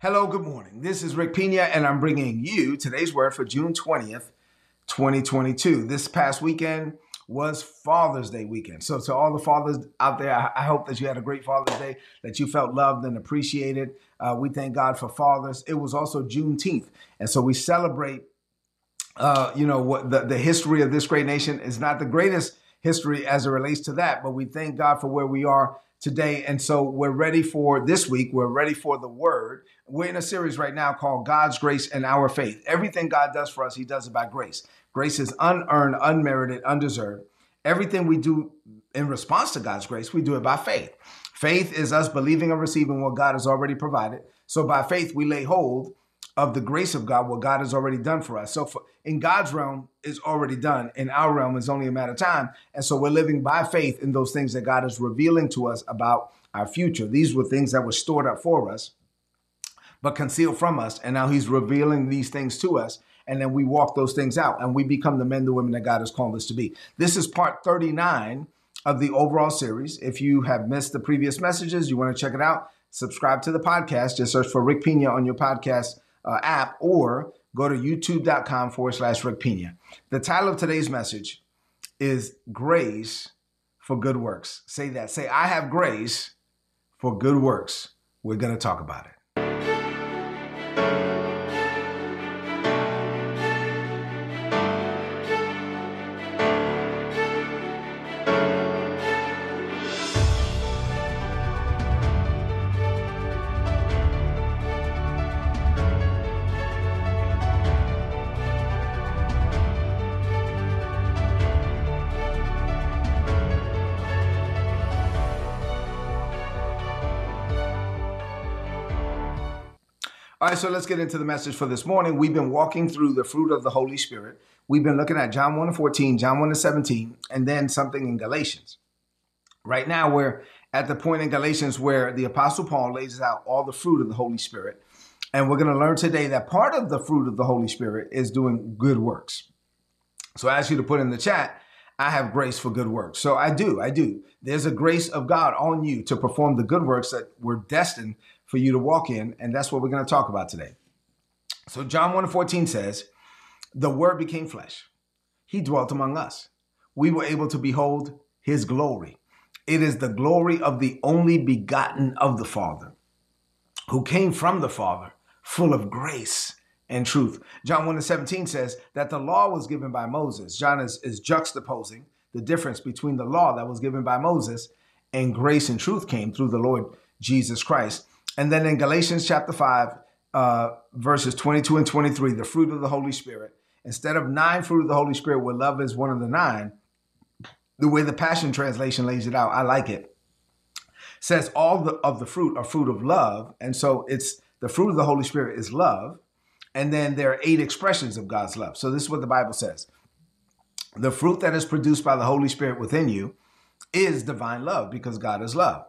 Hello, good morning. This is Rick Pina, and I'm bringing you today's word for June 20th, 2022. This past weekend was Father's Day weekend. So, to all the fathers out there, I hope that you had a great Father's Day, that you felt loved and appreciated. Uh, we thank God for fathers. It was also Juneteenth, and so we celebrate. Uh, you know what the, the history of this great nation is not the greatest history as it relates to that, but we thank God for where we are today. And so we're ready for this week. We're ready for the word. We're in a series right now called God's Grace and Our Faith. Everything God does for us, He does it by grace. Grace is unearned, unmerited, undeserved. Everything we do in response to God's grace, we do it by faith. Faith is us believing and receiving what God has already provided. So by faith, we lay hold of the grace of God, what God has already done for us. So for, in God's realm is already done. In our realm is only a matter of time. And so we're living by faith in those things that God is revealing to us about our future. These were things that were stored up for us, but concealed from us. And now he's revealing these things to us. And then we walk those things out and we become the men, the women that God has called us to be. This is part 39 of the overall series. If you have missed the previous messages, you want to check it out, subscribe to the podcast. Just search for Rick Pina on your podcast uh, app or go to youtube.com forward slash Rick Pina. The title of today's message is Grace for Good Works. Say that. Say, I have grace for good works. We're going to talk about it. All right, so let's get into the message for this morning. We've been walking through the fruit of the Holy Spirit. We've been looking at John 1 and 14, John 1 and 17, and then something in Galatians. Right now, we're at the point in Galatians where the Apostle Paul lays out all the fruit of the Holy Spirit. And we're going to learn today that part of the fruit of the Holy Spirit is doing good works. So I ask you to put in the chat, I have grace for good works. So I do, I do. There's a grace of God on you to perform the good works that we're destined for you to walk in. And that's what we're going to talk about today. So John 1 14 says, The word became flesh. He dwelt among us. We were able to behold his glory. It is the glory of the only begotten of the Father, who came from the Father, full of grace and truth. John 1 17 says that the law was given by Moses. John is, is juxtaposing the difference between the law that was given by Moses and grace and truth came through the Lord Jesus Christ. And then in Galatians chapter 5, uh, verses 22 and 23, the fruit of the Holy Spirit. Instead of nine fruit of the Holy Spirit, where love is one of the nine, the way the Passion Translation lays it out, I like it. Says all the, of the fruit are fruit of love. And so it's the fruit of the Holy Spirit is love. And then there are eight expressions of God's love. So this is what the Bible says. The fruit that is produced by the Holy Spirit within you is divine love because God is love.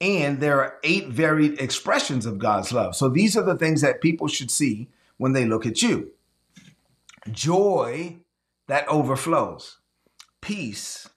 And there are eight varied expressions of God's love. So these are the things that people should see when they look at you joy that overflows, peace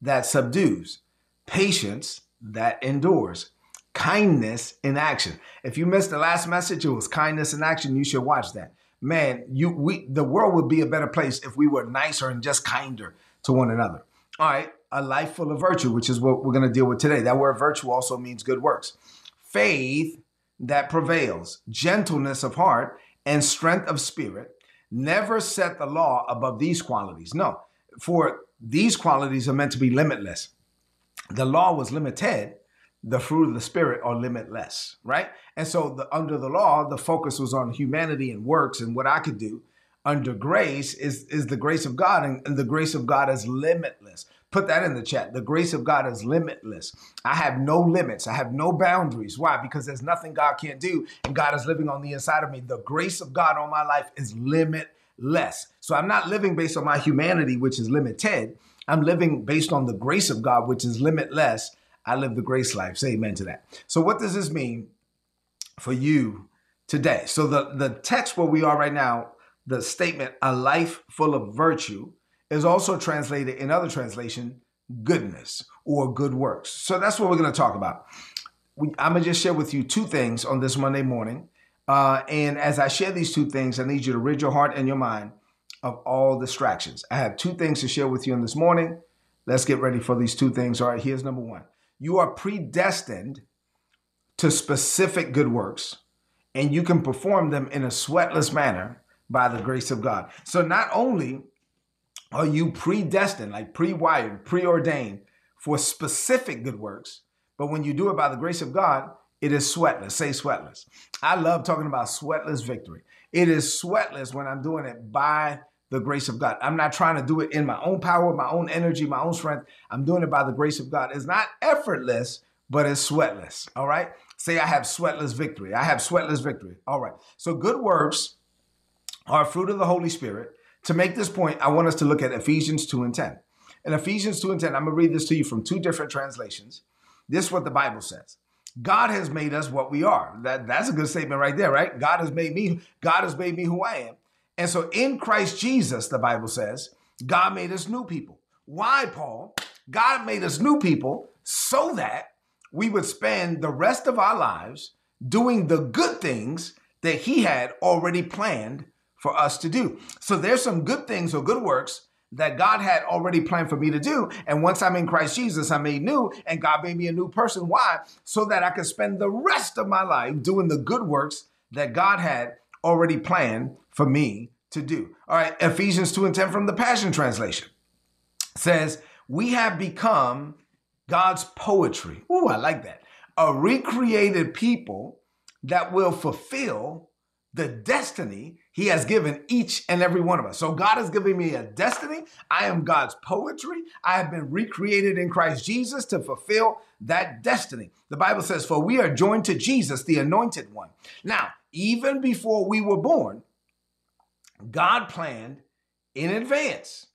that subdues, patience that endures, kindness in action. If you missed the last message, it was kindness in action. You should watch that. Man, you we the world would be a better place if we were nicer and just kinder to one another. All right a life full of virtue, which is what we're going to deal with today. That word virtue also means good works. Faith that prevails, gentleness of heart, and strength of spirit. Never set the law above these qualities. No, for these qualities are meant to be limitless. The law was limited, the fruit of the spirit are limitless, right? And so the, under the law, the focus was on humanity and works and what I could do. Under grace is, is the grace of God, and, and the grace of God is limitless. Put that in the chat. The grace of God is limitless. I have no limits. I have no boundaries. Why? Because there's nothing God can't do, and God is living on the inside of me. The grace of God on my life is limitless. So I'm not living based on my humanity, which is limited. I'm living based on the grace of God, which is limitless. I live the grace life. Say amen to that. So, what does this mean for you today? So, the, the text where we are right now, the statement, a life full of virtue, is also translated in other translation goodness or good works. So that's what we're going to talk about. We, I'm going to just share with you two things on this Monday morning. Uh, and as I share these two things, I need you to rid your heart and your mind of all distractions. I have two things to share with you in this morning. Let's get ready for these two things. All right, here's number one you are predestined to specific good works, and you can perform them in a sweatless manner by the grace of God. So not only are you predestined, like pre wired, preordained for specific good works, but when you do it by the grace of God, it is sweatless. Say sweatless. I love talking about sweatless victory. It is sweatless when I'm doing it by the grace of God. I'm not trying to do it in my own power, my own energy, my own strength. I'm doing it by the grace of God. It's not effortless, but it's sweatless. All right. Say, I have sweatless victory. I have sweatless victory. All right. So, good works are fruit of the Holy Spirit. To make this point, I want us to look at Ephesians 2 and 10. In Ephesians 2 and 10, I'm going to read this to you from two different translations. This is what the Bible says. God has made us what we are. That, that's a good statement right there, right? God has made me, God has made me who I am. And so in Christ Jesus, the Bible says, God made us new people. Why, Paul? God made us new people so that we would spend the rest of our lives doing the good things that He had already planned for us to do. So there's some good things or good works that God had already planned for me to do. And once I'm in Christ Jesus, I'm made new, and God made me a new person. Why? So that I could spend the rest of my life doing the good works that God had already planned for me to do. All right, Ephesians 2 and 10 from the Passion Translation says, We have become God's poetry. Ooh, I like that. A recreated people that will fulfill the destiny he has given each and every one of us. So God has given me a destiny. I am God's poetry. I have been recreated in Christ Jesus to fulfill that destiny. The Bible says, For we are joined to Jesus, the anointed one. Now, even before we were born, God planned in advance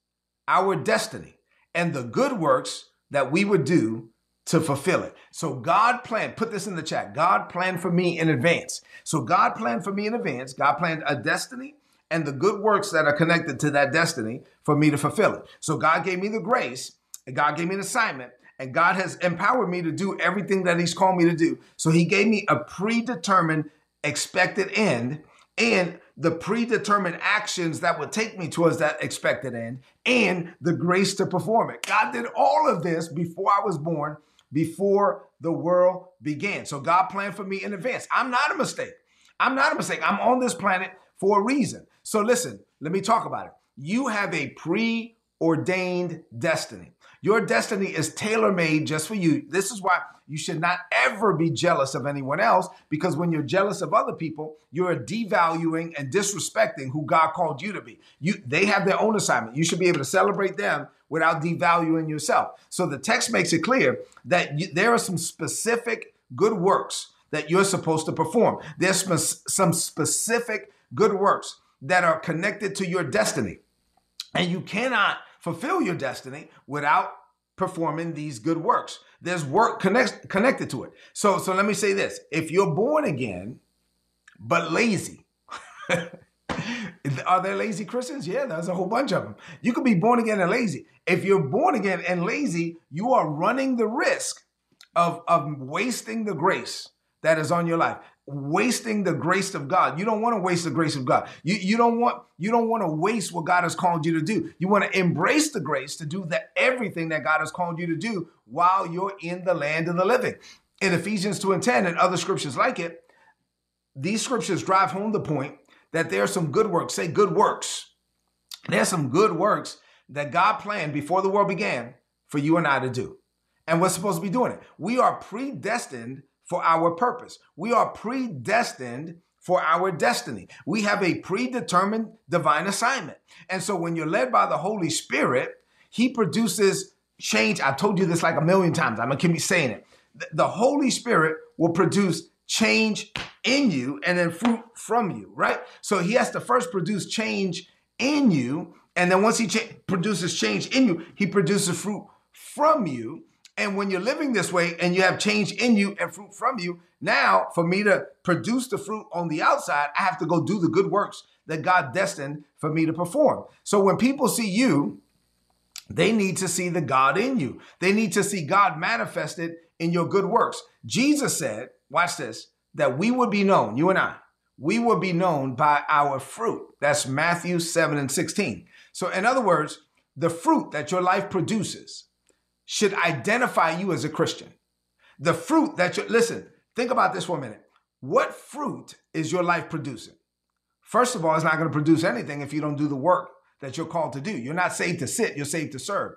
our destiny and the good works that we would do to fulfill it. So God planned, put this in the chat. God planned for me in advance. So God planned for me in advance. God planned a destiny and the good works that are connected to that destiny for me to fulfill it. So God gave me the grace, and God gave me an assignment, and God has empowered me to do everything that He's called me to do. So He gave me a predetermined expected end and the predetermined actions that would take me towards that expected end and the grace to perform it. God did all of this before I was born before the world began. So God planned for me in advance. I'm not a mistake. I'm not a mistake. I'm on this planet for a reason. So listen, let me talk about it. You have a preordained destiny. Your destiny is tailor made just for you. This is why you should not ever be jealous of anyone else because when you're jealous of other people, you're devaluing and disrespecting who God called you to be. You they have their own assignment. You should be able to celebrate them without devaluing yourself. So the text makes it clear that you, there are some specific good works that you're supposed to perform. There's some specific good works that are connected to your destiny. And you cannot fulfill your destiny without performing these good works. There's work connect, connected to it. So, so let me say this: if you're born again but lazy, are there lazy Christians? Yeah, there's a whole bunch of them. You could be born again and lazy. If you're born again and lazy, you are running the risk of, of wasting the grace that is on your life wasting the grace of God. You don't want to waste the grace of God. You, you don't want you don't want to waste what God has called you to do. You want to embrace the grace to do the everything that God has called you to do while you're in the land of the living. In Ephesians 2 and 10 and other scriptures like it, these scriptures drive home the point that there are some good works, say good works. There's some good works that God planned before the world began for you and I to do. And we're supposed to be doing it. We are predestined for our purpose. We are predestined for our destiny. We have a predetermined divine assignment. And so when you're led by the Holy Spirit, He produces change. I've told you this like a million times. I'm to keep saying it. The Holy Spirit will produce change in you and then fruit from you, right? So He has to first produce change in you. And then once He cha- produces change in you, He produces fruit from you. And when you're living this way and you have change in you and fruit from you, now for me to produce the fruit on the outside, I have to go do the good works that God destined for me to perform. So when people see you, they need to see the God in you. They need to see God manifested in your good works. Jesus said, watch this, that we would be known, you and I, we will be known by our fruit. That's Matthew 7 and 16. So, in other words, the fruit that your life produces should identify you as a Christian. The fruit that you listen, think about this for a minute. What fruit is your life producing? First of all, it's not going to produce anything if you don't do the work that you're called to do. You're not saved to sit, you're saved to serve.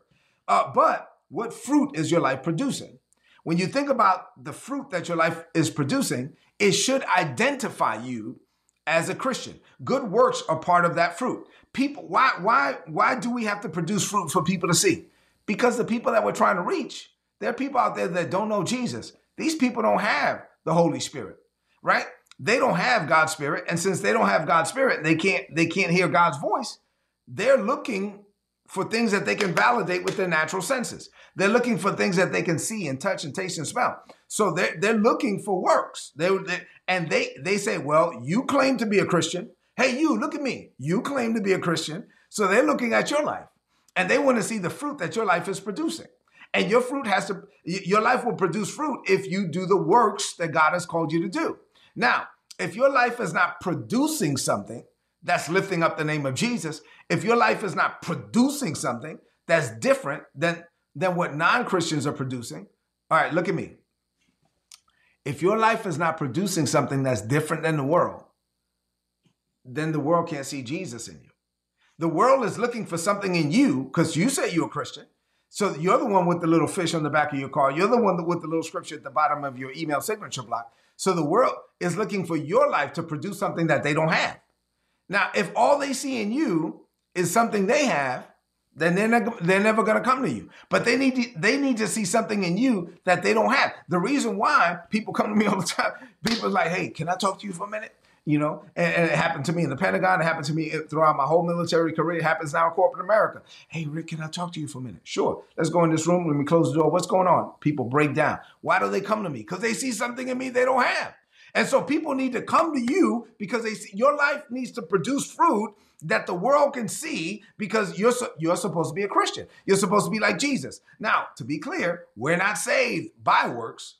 Uh, but what fruit is your life producing? When you think about the fruit that your life is producing, it should identify you as a Christian. Good works are part of that fruit. People, why, why, why do we have to produce fruit for people to see? Because the people that we're trying to reach, there are people out there that don't know Jesus. These people don't have the Holy Spirit, right? They don't have God's Spirit, and since they don't have God's Spirit, they can't they can't hear God's voice. They're looking for things that they can validate with their natural senses. They're looking for things that they can see and touch and taste and smell. So they're, they're looking for works. They, they and they they say, well, you claim to be a Christian. Hey, you look at me. You claim to be a Christian. So they're looking at your life, and they want to see the fruit that your life is producing. And your fruit has to, your life will produce fruit if you do the works that God has called you to do. Now, if your life is not producing something that's lifting up the name of Jesus, if your life is not producing something that's different than, than what non Christians are producing, all right, look at me. If your life is not producing something that's different than the world, then the world can't see Jesus in you. The world is looking for something in you because you say you're a Christian. So you're the one with the little fish on the back of your car. You're the one with the little scripture at the bottom of your email signature block. So the world is looking for your life to produce something that they don't have. Now, if all they see in you is something they have, then they're, they're never going to come to you. But they need to, they need to see something in you that they don't have. The reason why people come to me all the time, people are like, "Hey, can I talk to you for a minute?" You know, and, and, it happened to me in the Pentagon. It happened to me throughout my whole military career. It happens now in corporate America. Hey, Rick, can I talk to you for a minute? Sure. Let's go in this room. Let me close the door. What's going on? People break down. Why do they come to me? Because they see something in me they don't have. And so people need to come to you because they see your life needs to produce fruit that the world can see because you're you're supposed to be a Christian. You're supposed to be like Jesus. Now, to be clear, we're not saved by works,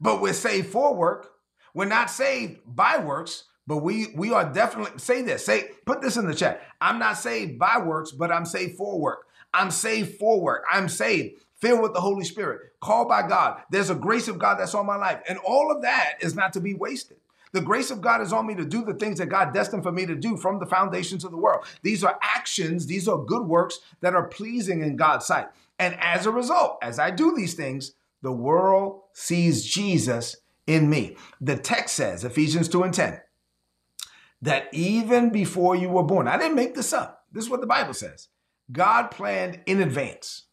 but we're saved for work. We're not saved by works, but we we are definitely say this. Say put this in the chat. I'm not saved by works, but I'm saved for work. I'm saved for work. I'm saved filled with the Holy Spirit, called by God. There's a grace of God that's on my life. And all of that is not to be wasted. The grace of God is on me to do the things that God destined for me to do from the foundations of the world. These are actions, these are good works that are pleasing in God's sight. And as a result, as I do these things, the world sees Jesus in me. The text says, Ephesians 2 and 10, that even before you were born, I didn't make this up. This is what the Bible says. God planned in advance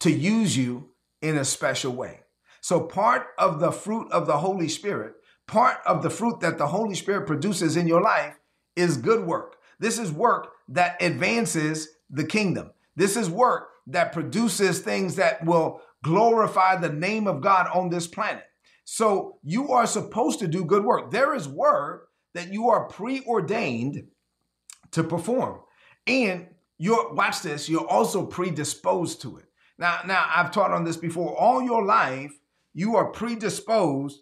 to use you in a special way. So, part of the fruit of the Holy Spirit, part of the fruit that the Holy Spirit produces in your life is good work. This is work that advances the kingdom. This is work that produces things that will glorify the name of God on this planet. So, you are supposed to do good work. There is work that you are preordained to perform. And you're, watch this, you're also predisposed to it. Now, now I've taught on this before. All your life, you are predisposed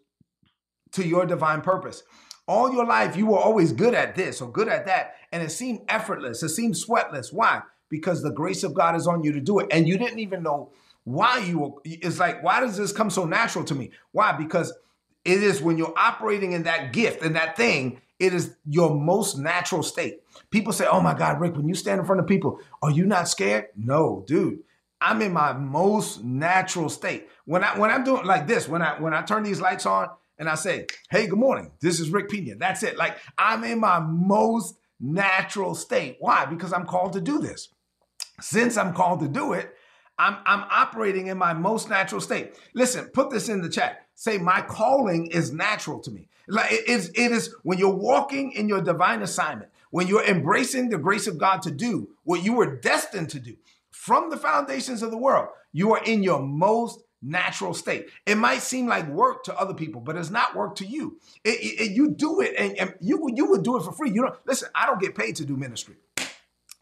to your divine purpose. All your life, you were always good at this or good at that, and it seemed effortless. It seemed sweatless. Why? Because the grace of God is on you to do it, and you didn't even know why you. It's like, why does this come so natural to me? Why? Because it is when you're operating in that gift and that thing, it is your most natural state. People say, Oh my God, Rick, when you stand in front of people, are you not scared? No, dude. I'm in my most natural state. When I when I'm doing like this, when I when I turn these lights on and I say, "Hey, good morning. This is Rick Pina." That's it. Like I'm in my most natural state. Why? Because I'm called to do this. Since I'm called to do it, I'm I'm operating in my most natural state. Listen, put this in the chat. Say my calling is natural to me. Like it is it is when you're walking in your divine assignment, when you're embracing the grace of God to do what you were destined to do from the foundations of the world, you are in your most natural state. It might seem like work to other people, but it's not work to you. It, it, you do it, and, and, you you would do it for free. You know, listen. I don't get paid to do ministry.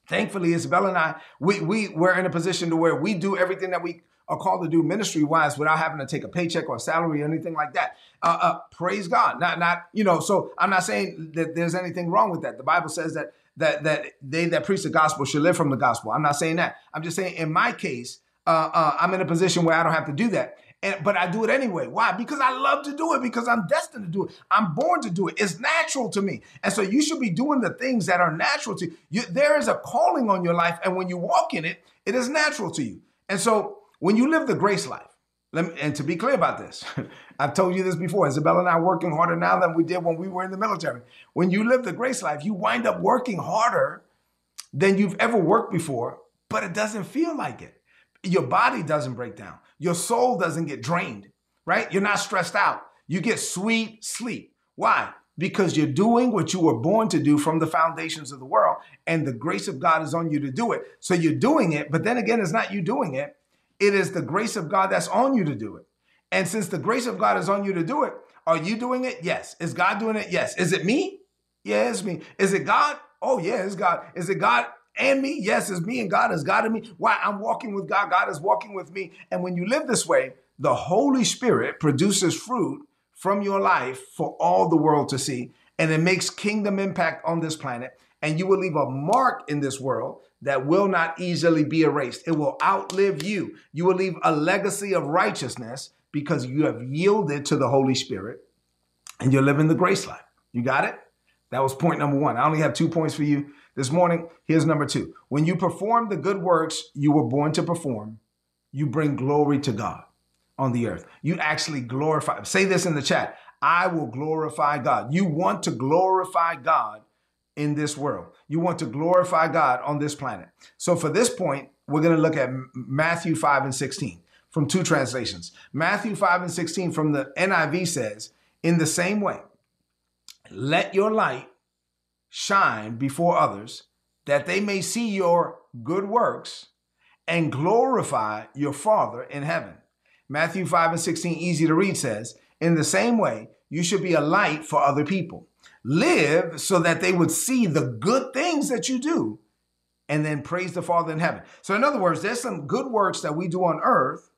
Thankfully, Isabella and I, we we we're in a position to where we do everything that we are called to do ministry wise without having to take a paycheck or a salary or anything like that. Uh, uh, praise God. Not, not, you know, so I'm not saying that there's anything wrong with that. The Bible says that that that they that preach the gospel should live from the gospel. I'm not saying that. I'm just saying in my case, uh, uh, I'm in a position where I don't have to do that. And, but I do it anyway. Why? Because I love to do it, because I'm destined to do it. I'm born to do it. It's natural to me. And so you should be doing the things that are natural to you. There is a calling on your life. And when you walk in it, it is natural to you. And so when you live the grace life, me, and to be clear about this, I've told you this before. Isabella and I are working harder now than we did when we were in the military. When you live the grace life, you wind up working harder than you've ever worked before, but it doesn't feel like it. Your body doesn't break down. Your soul doesn't get drained, right? You're not stressed out. You get sweet sleep. Why? Because you're doing what you were born to do from the foundations of the world, and the grace of God is on you to do it. So you're doing it, but then again, it's not you doing it. It is the grace of God that's on you to do it. And since the grace of God is on you to do it, are you doing it? Yes. Is God doing it? Yes. Is it me? Yeah, it's me. Is it God? Oh, yeah, it's God. Is it God and me? Yes, it's me and God. Is God me? Why? I'm walking with God. God is walking with me. And when you live this way, the Holy Spirit produces fruit from your life for all the world to see. And it makes kingdom impact on this planet. And you will leave a mark in this world that will not easily be erased. It will outlive you. You will leave a legacy of righteousness because you have yielded to the Holy Spirit and you're living the grace life. You got it? That was point number one. I only have two points for you this morning. Here's number two. When you perform the good works you were born to perform, you bring glory to God on the earth. You actually glorify. Say this in the chat I will glorify God. You want to glorify God in this world. You want to glorify God on this planet. So for this point, we're going to look at Matthew 5 and 16 from two translations. Matthew 5 and 16 from the NIV says, In the same way, let your light shine before others, that they may see your good works and glorify your Father in heaven. Matthew 5 and 16, easy to read, says, In the same way, you should be a light for other people live so that they would see the good things that you do and then praise the Father in heaven. So, in other words, there's some good works that we do on earth.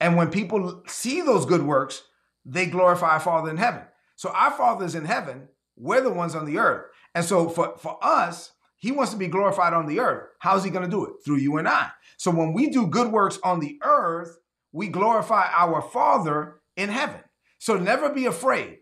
And when people see those good works, they glorify our Father in heaven. So, our Father is in heaven. We're the ones on the earth. And so, for, for us, He wants to be glorified on the earth. How's He going to do it? Through you and I. So, when we do good works on the earth, we glorify our Father in heaven. So, never be afraid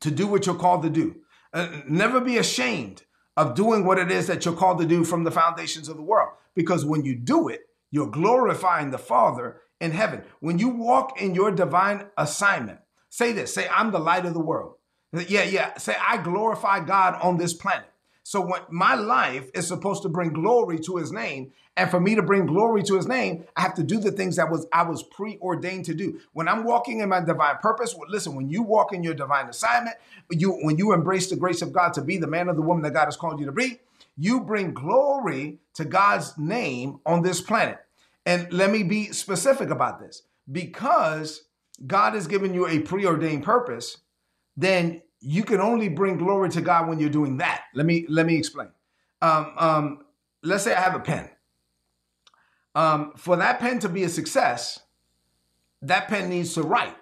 to do what you're called to do. Uh, never be ashamed of doing what it is that you're called to do from the foundations of the world. Because when you do it, you're glorifying the Father in heaven. When you walk in your divine assignment, say this say, I'm the light of the world. Yeah, yeah. Say, I glorify God on this planet. So when my life is supposed to bring glory to his name, and for me to bring glory to his name, I have to do the things that was I was preordained to do. When I'm walking in my divine purpose, well, listen, when you walk in your divine assignment, you when you embrace the grace of God to be the man or the woman that God has called you to be, you bring glory to God's name on this planet. And let me be specific about this. Because God has given you a preordained purpose, then you can only bring glory to God when you're doing that. Let me let me explain. Um, um, let's say I have a pen. Um, for that pen to be a success, that pen needs to write.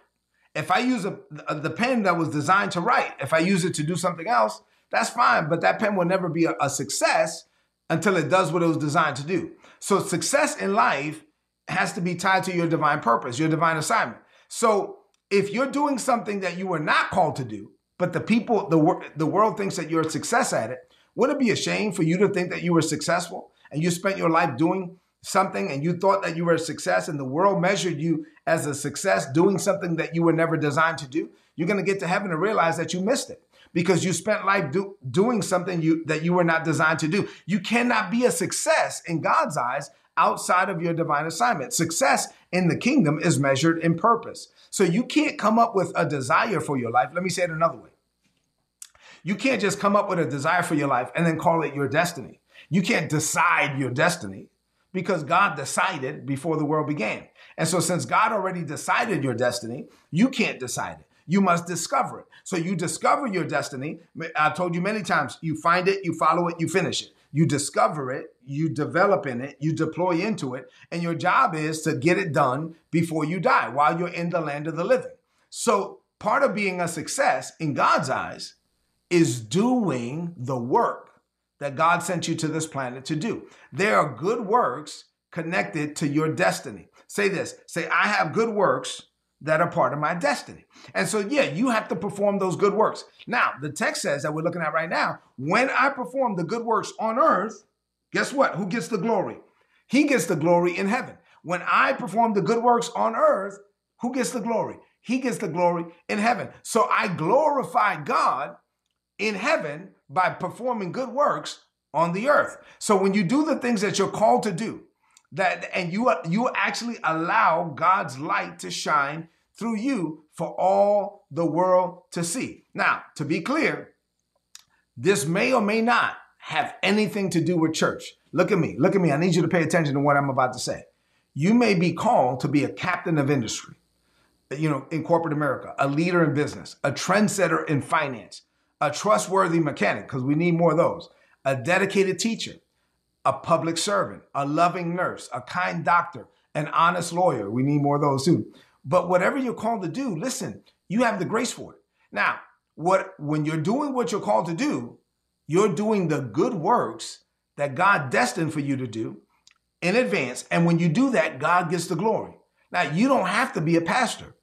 If I use a, the pen that was designed to write, if I use it to do something else, that's fine. But that pen will never be a, a success until it does what it was designed to do. So success in life has to be tied to your divine purpose, your divine assignment. So if you're doing something that you were not called to do, but the people, the, the world thinks that you're a success at it. Would it be a shame for you to think that you were successful and you spent your life doing something and you thought that you were a success and the world measured you as a success doing something that you were never designed to do? You're going to get to heaven and realize that you missed it because you spent life do, doing something you, that you were not designed to do. You cannot be a success in God's eyes outside of your divine assignment. Success in the kingdom is measured in purpose. So you can't come up with a desire for your life. Let me say it another way. You can't just come up with a desire for your life and then call it your destiny. You can't decide your destiny because God decided before the world began. And so, since God already decided your destiny, you can't decide it. You must discover it. So, you discover your destiny. I told you many times you find it, you follow it, you finish it. You discover it, you develop in it, you deploy into it, and your job is to get it done before you die while you're in the land of the living. So, part of being a success in God's eyes is doing the work that God sent you to this planet to do. There are good works connected to your destiny. Say this say, I have good works that are part of my destiny. And so, yeah, you have to perform those good works. Now, the text says that we're looking at right now when I perform the good works on earth, guess what? Who gets the glory? He gets the glory in heaven. When I perform the good works on earth, who gets the glory? He gets the glory in heaven. So I glorify God in heaven by performing good works on the earth. So when you do the things that you're called to do, that and you you actually allow God's light to shine through you for all the world to see. Now, to be clear, this may or may not have anything to do with church. Look at me. Look at me. I need you to pay attention to what I'm about to say. You may be called to be a captain of industry, you know, in corporate America, a leader in business, a trendsetter in finance, a trustworthy mechanic, because we need more of those, a dedicated teacher, a public servant, a loving nurse, a kind doctor, an honest lawyer. We need more of those too. But whatever you're called to do, listen, you have the grace for it. Now, what when you're doing what you're called to do, you're doing the good works that God destined for you to do in advance. And when you do that, God gets the glory. Now, you don't have to be a pastor.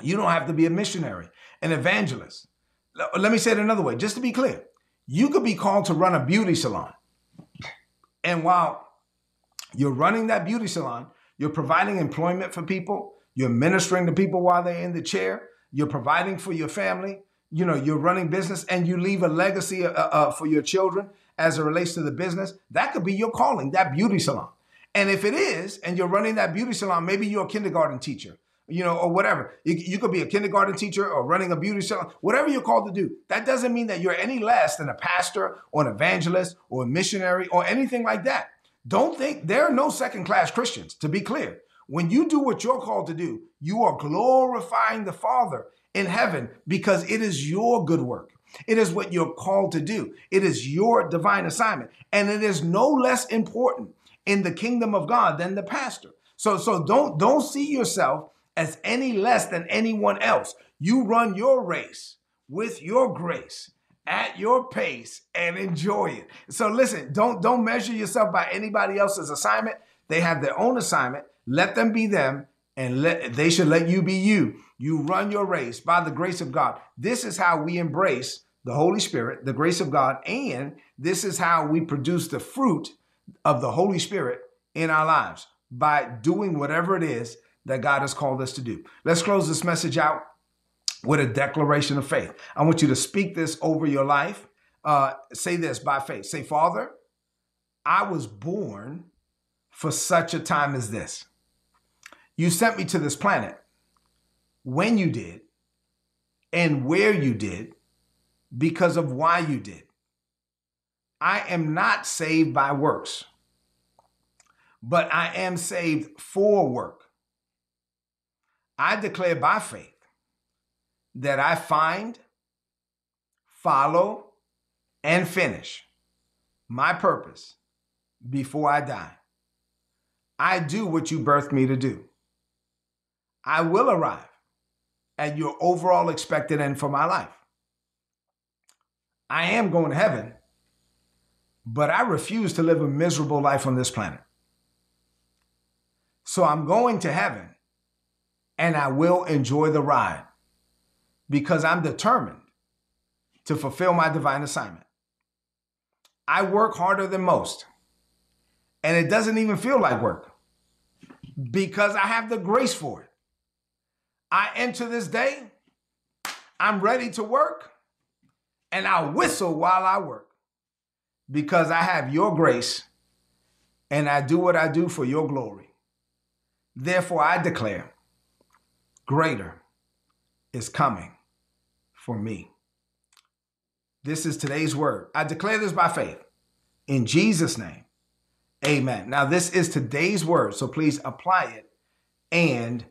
You don't have to be a missionary, an evangelist. Let me say it another way, just to be clear. You could be called to run a beauty salon. And while you're running that beauty salon, you're providing employment for people, you're ministering to people while they're in the chair, you're providing for your family, you know, you're running business and you leave a legacy uh, uh, for your children as it relates to the business. That could be your calling, that beauty salon. And if it is, and you're running that beauty salon, maybe you're a kindergarten teacher, you know, or whatever. You, you, could be a kindergarten teacher or running a beauty salon, whatever you're called to do. That doesn't mean that you're any less than a pastor or an evangelist or a missionary or anything like that. Don't think there are no second class Christians, to be clear. When you do what you're called to do, you are glorifying the Father in heaven because it is your good work. It is what you're called to do. It is your divine assignment. And it is no less important in the kingdom of God than the pastor. So, so don't, don't see yourself as any less than anyone else. You run your race with your grace at your pace and enjoy it. So listen, don't don't measure yourself by anybody else's assignment. They have their own assignment. Let them be them and let they should let you be you. You run your race by the grace of God. This is how we embrace the Holy Spirit, the grace of God, and this is how we produce the fruit of the Holy Spirit in our lives by doing whatever it is that God has called us to do. Let's close this message out with a declaration of faith. I want you to speak this over your life. Uh, say this by faith. Say, Father, I was born for such a time as this. You sent me to this planet when you did and where you did because of why you did. I am not saved by works, but I am saved for work. I declare by faith that I find, follow, and finish my purpose before I die. I do what you birthed me to do. I will arrive at your overall expected end for my life. I am going to heaven, but I refuse to live a miserable life on this planet. So I'm going to heaven and I will enjoy the ride because I'm determined to fulfill my divine assignment. I work harder than most, and it doesn't even feel like work because I have the grace for it. I enter this day, I'm ready to work, and I whistle while I work because I have your grace and I do what I do for your glory. Therefore, I declare greater is coming for me. This is today's word. I declare this by faith. In Jesus' name, amen. Now, this is today's word, so please apply it and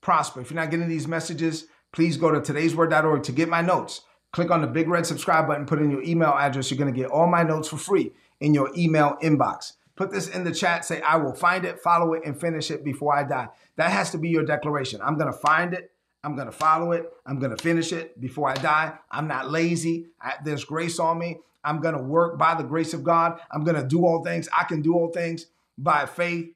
prosper. If you're not getting these messages, please go to today'sword.org to get my notes. Click on the big red subscribe button, put in your email address. You're going to get all my notes for free. in your email inbox. Put this in the chat. Say, I will find it, follow it, and finish it before I die. That has to be your declaration. I'm going to find it. I'm going to follow it. I'm going to finish it before I die. I'm not lazy. I, there's grace on me. I'm going to work by the grace of God. I'm going to do all things. I can do all things by faith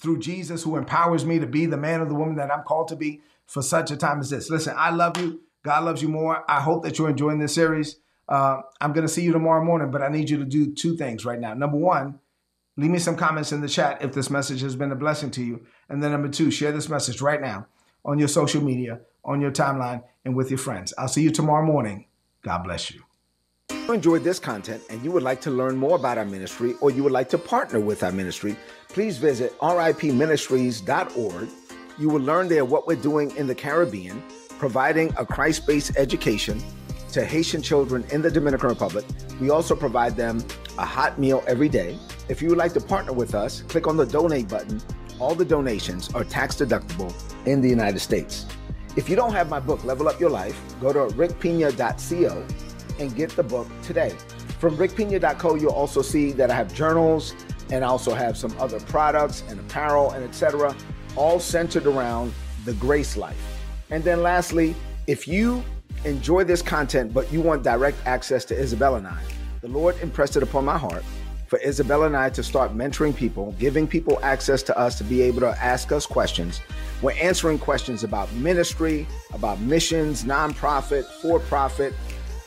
through Jesus who empowers me to be the man or the woman that I'm called to be for such a time as this. Listen, I love you. God loves you more. I hope that you're enjoying this series. Uh, I'm going to see you tomorrow morning, but I need you to do two things right now. Number one, leave me some comments in the chat if this message has been a blessing to you. And then number two, share this message right now on your social media, on your timeline, and with your friends. I'll see you tomorrow morning. God bless you. You enjoyed this content and you would like to learn more about our ministry or you would like to partner with our ministry, please visit ripministries.org. You will learn there what we're doing in the Caribbean, providing a Christ based education to Haitian children in the Dominican Republic. We also provide them a hot meal every day. If you would like to partner with us, click on the donate button. All the donations are tax deductible in the United States. If you don't have my book, Level Up Your Life, go to rickpina.co and get the book today. From rickpina.co, you'll also see that I have journals and I also have some other products and apparel and etc., all centered around the grace life. And then lastly, if you enjoy this content but you want direct access to Isabella and I, the Lord impressed it upon my heart for Isabella and I to start mentoring people, giving people access to us to be able to ask us questions. We're answering questions about ministry, about missions, nonprofit, for profit.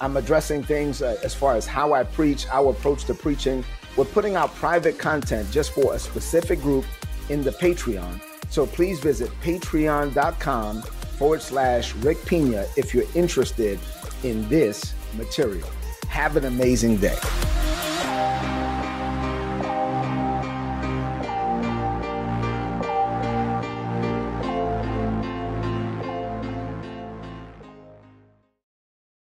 I'm addressing things uh, as far as how I preach, our approach to preaching. We're putting out private content just for a specific group in the Patreon. So please visit patreon.com forward slash Rick Pina if you're interested in this material. Have an amazing day.